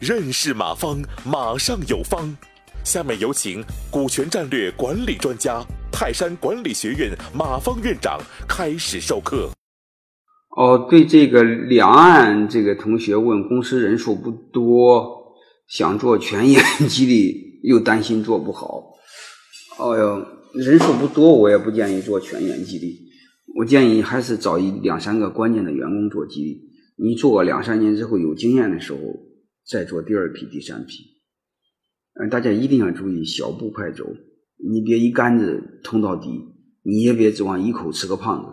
认识马方，马上有方。下面有请股权战略管理专家、泰山管理学院马方院长开始授课。哦，对这个两岸这个同学问，公司人数不多，想做全员激励，又担心做不好。哦哟，人数不多，我也不建议做全员激励。我建议还是找一两三个关键的员工做激励。你做个两三年之后有经验的时候。再做第二批、第三批，嗯，大家一定要注意小步快走，你别一竿子通到底，你也别指望一口吃个胖子，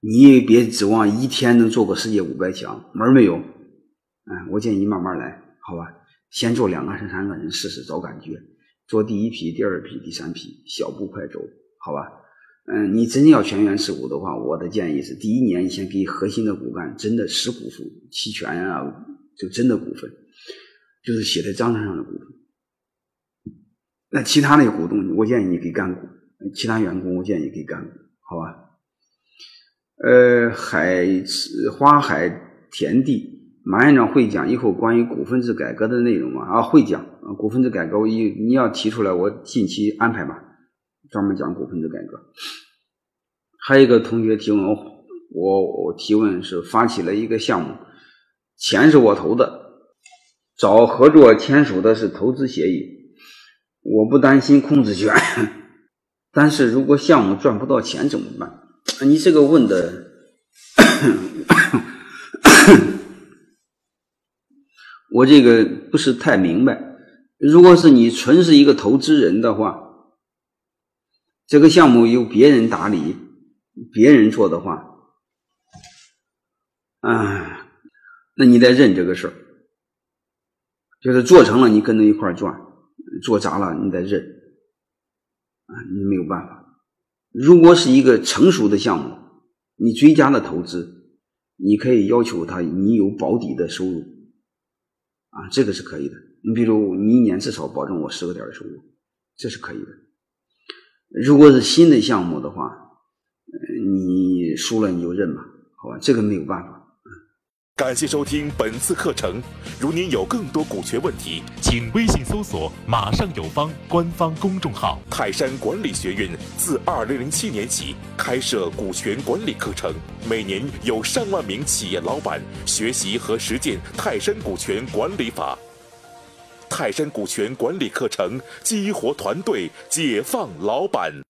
你也别指望一天能做个世界五百强，门儿没有。嗯，我建议你慢慢来，好吧？先做两个、三个人试试，找感觉。做第一批、第二批、第三批，小步快走，好吧？嗯，你真要全员持股的话，我的建议是，第一年你先给核心的骨干真的实股份、期权啊，就真的股份。就是写在章程上的股份，那其他的股东，我建议你给干股；其他员工，我建议给干股，好吧？呃，海花海田地，马院长会讲以后关于股份制改革的内容吗？啊，会讲啊，股份制改革，我一你要提出来，我近期安排吧，专门讲股份制改革。还有一个同学提问，我我提问是发起了一个项目，钱是我投的。找合作签署的是投资协议，我不担心控制权，但是如果项目赚不到钱怎么办？你这个问的，我这个不是太明白。如果是你纯是一个投资人的话，这个项目由别人打理，别人做的话，啊，那你得认这个事儿。就是做成了，你跟着一块儿赚；做砸了，你得认啊，你没有办法。如果是一个成熟的项目，你追加的投资，你可以要求他你有保底的收入啊，这个是可以的。你比如你一年至少保证我十个点的收入，这是可以的。如果是新的项目的话，你输了你就认吧，好吧，这个没有办法。感谢收听本次课程。如您有更多股权问题，请微信搜索“马上有方”官方公众号。泰山管理学院自二零零七年起开设股权管理课程，每年有上万名企业老板学习和实践泰山股权管理法。泰山股权管理课程激活团队，解放老板。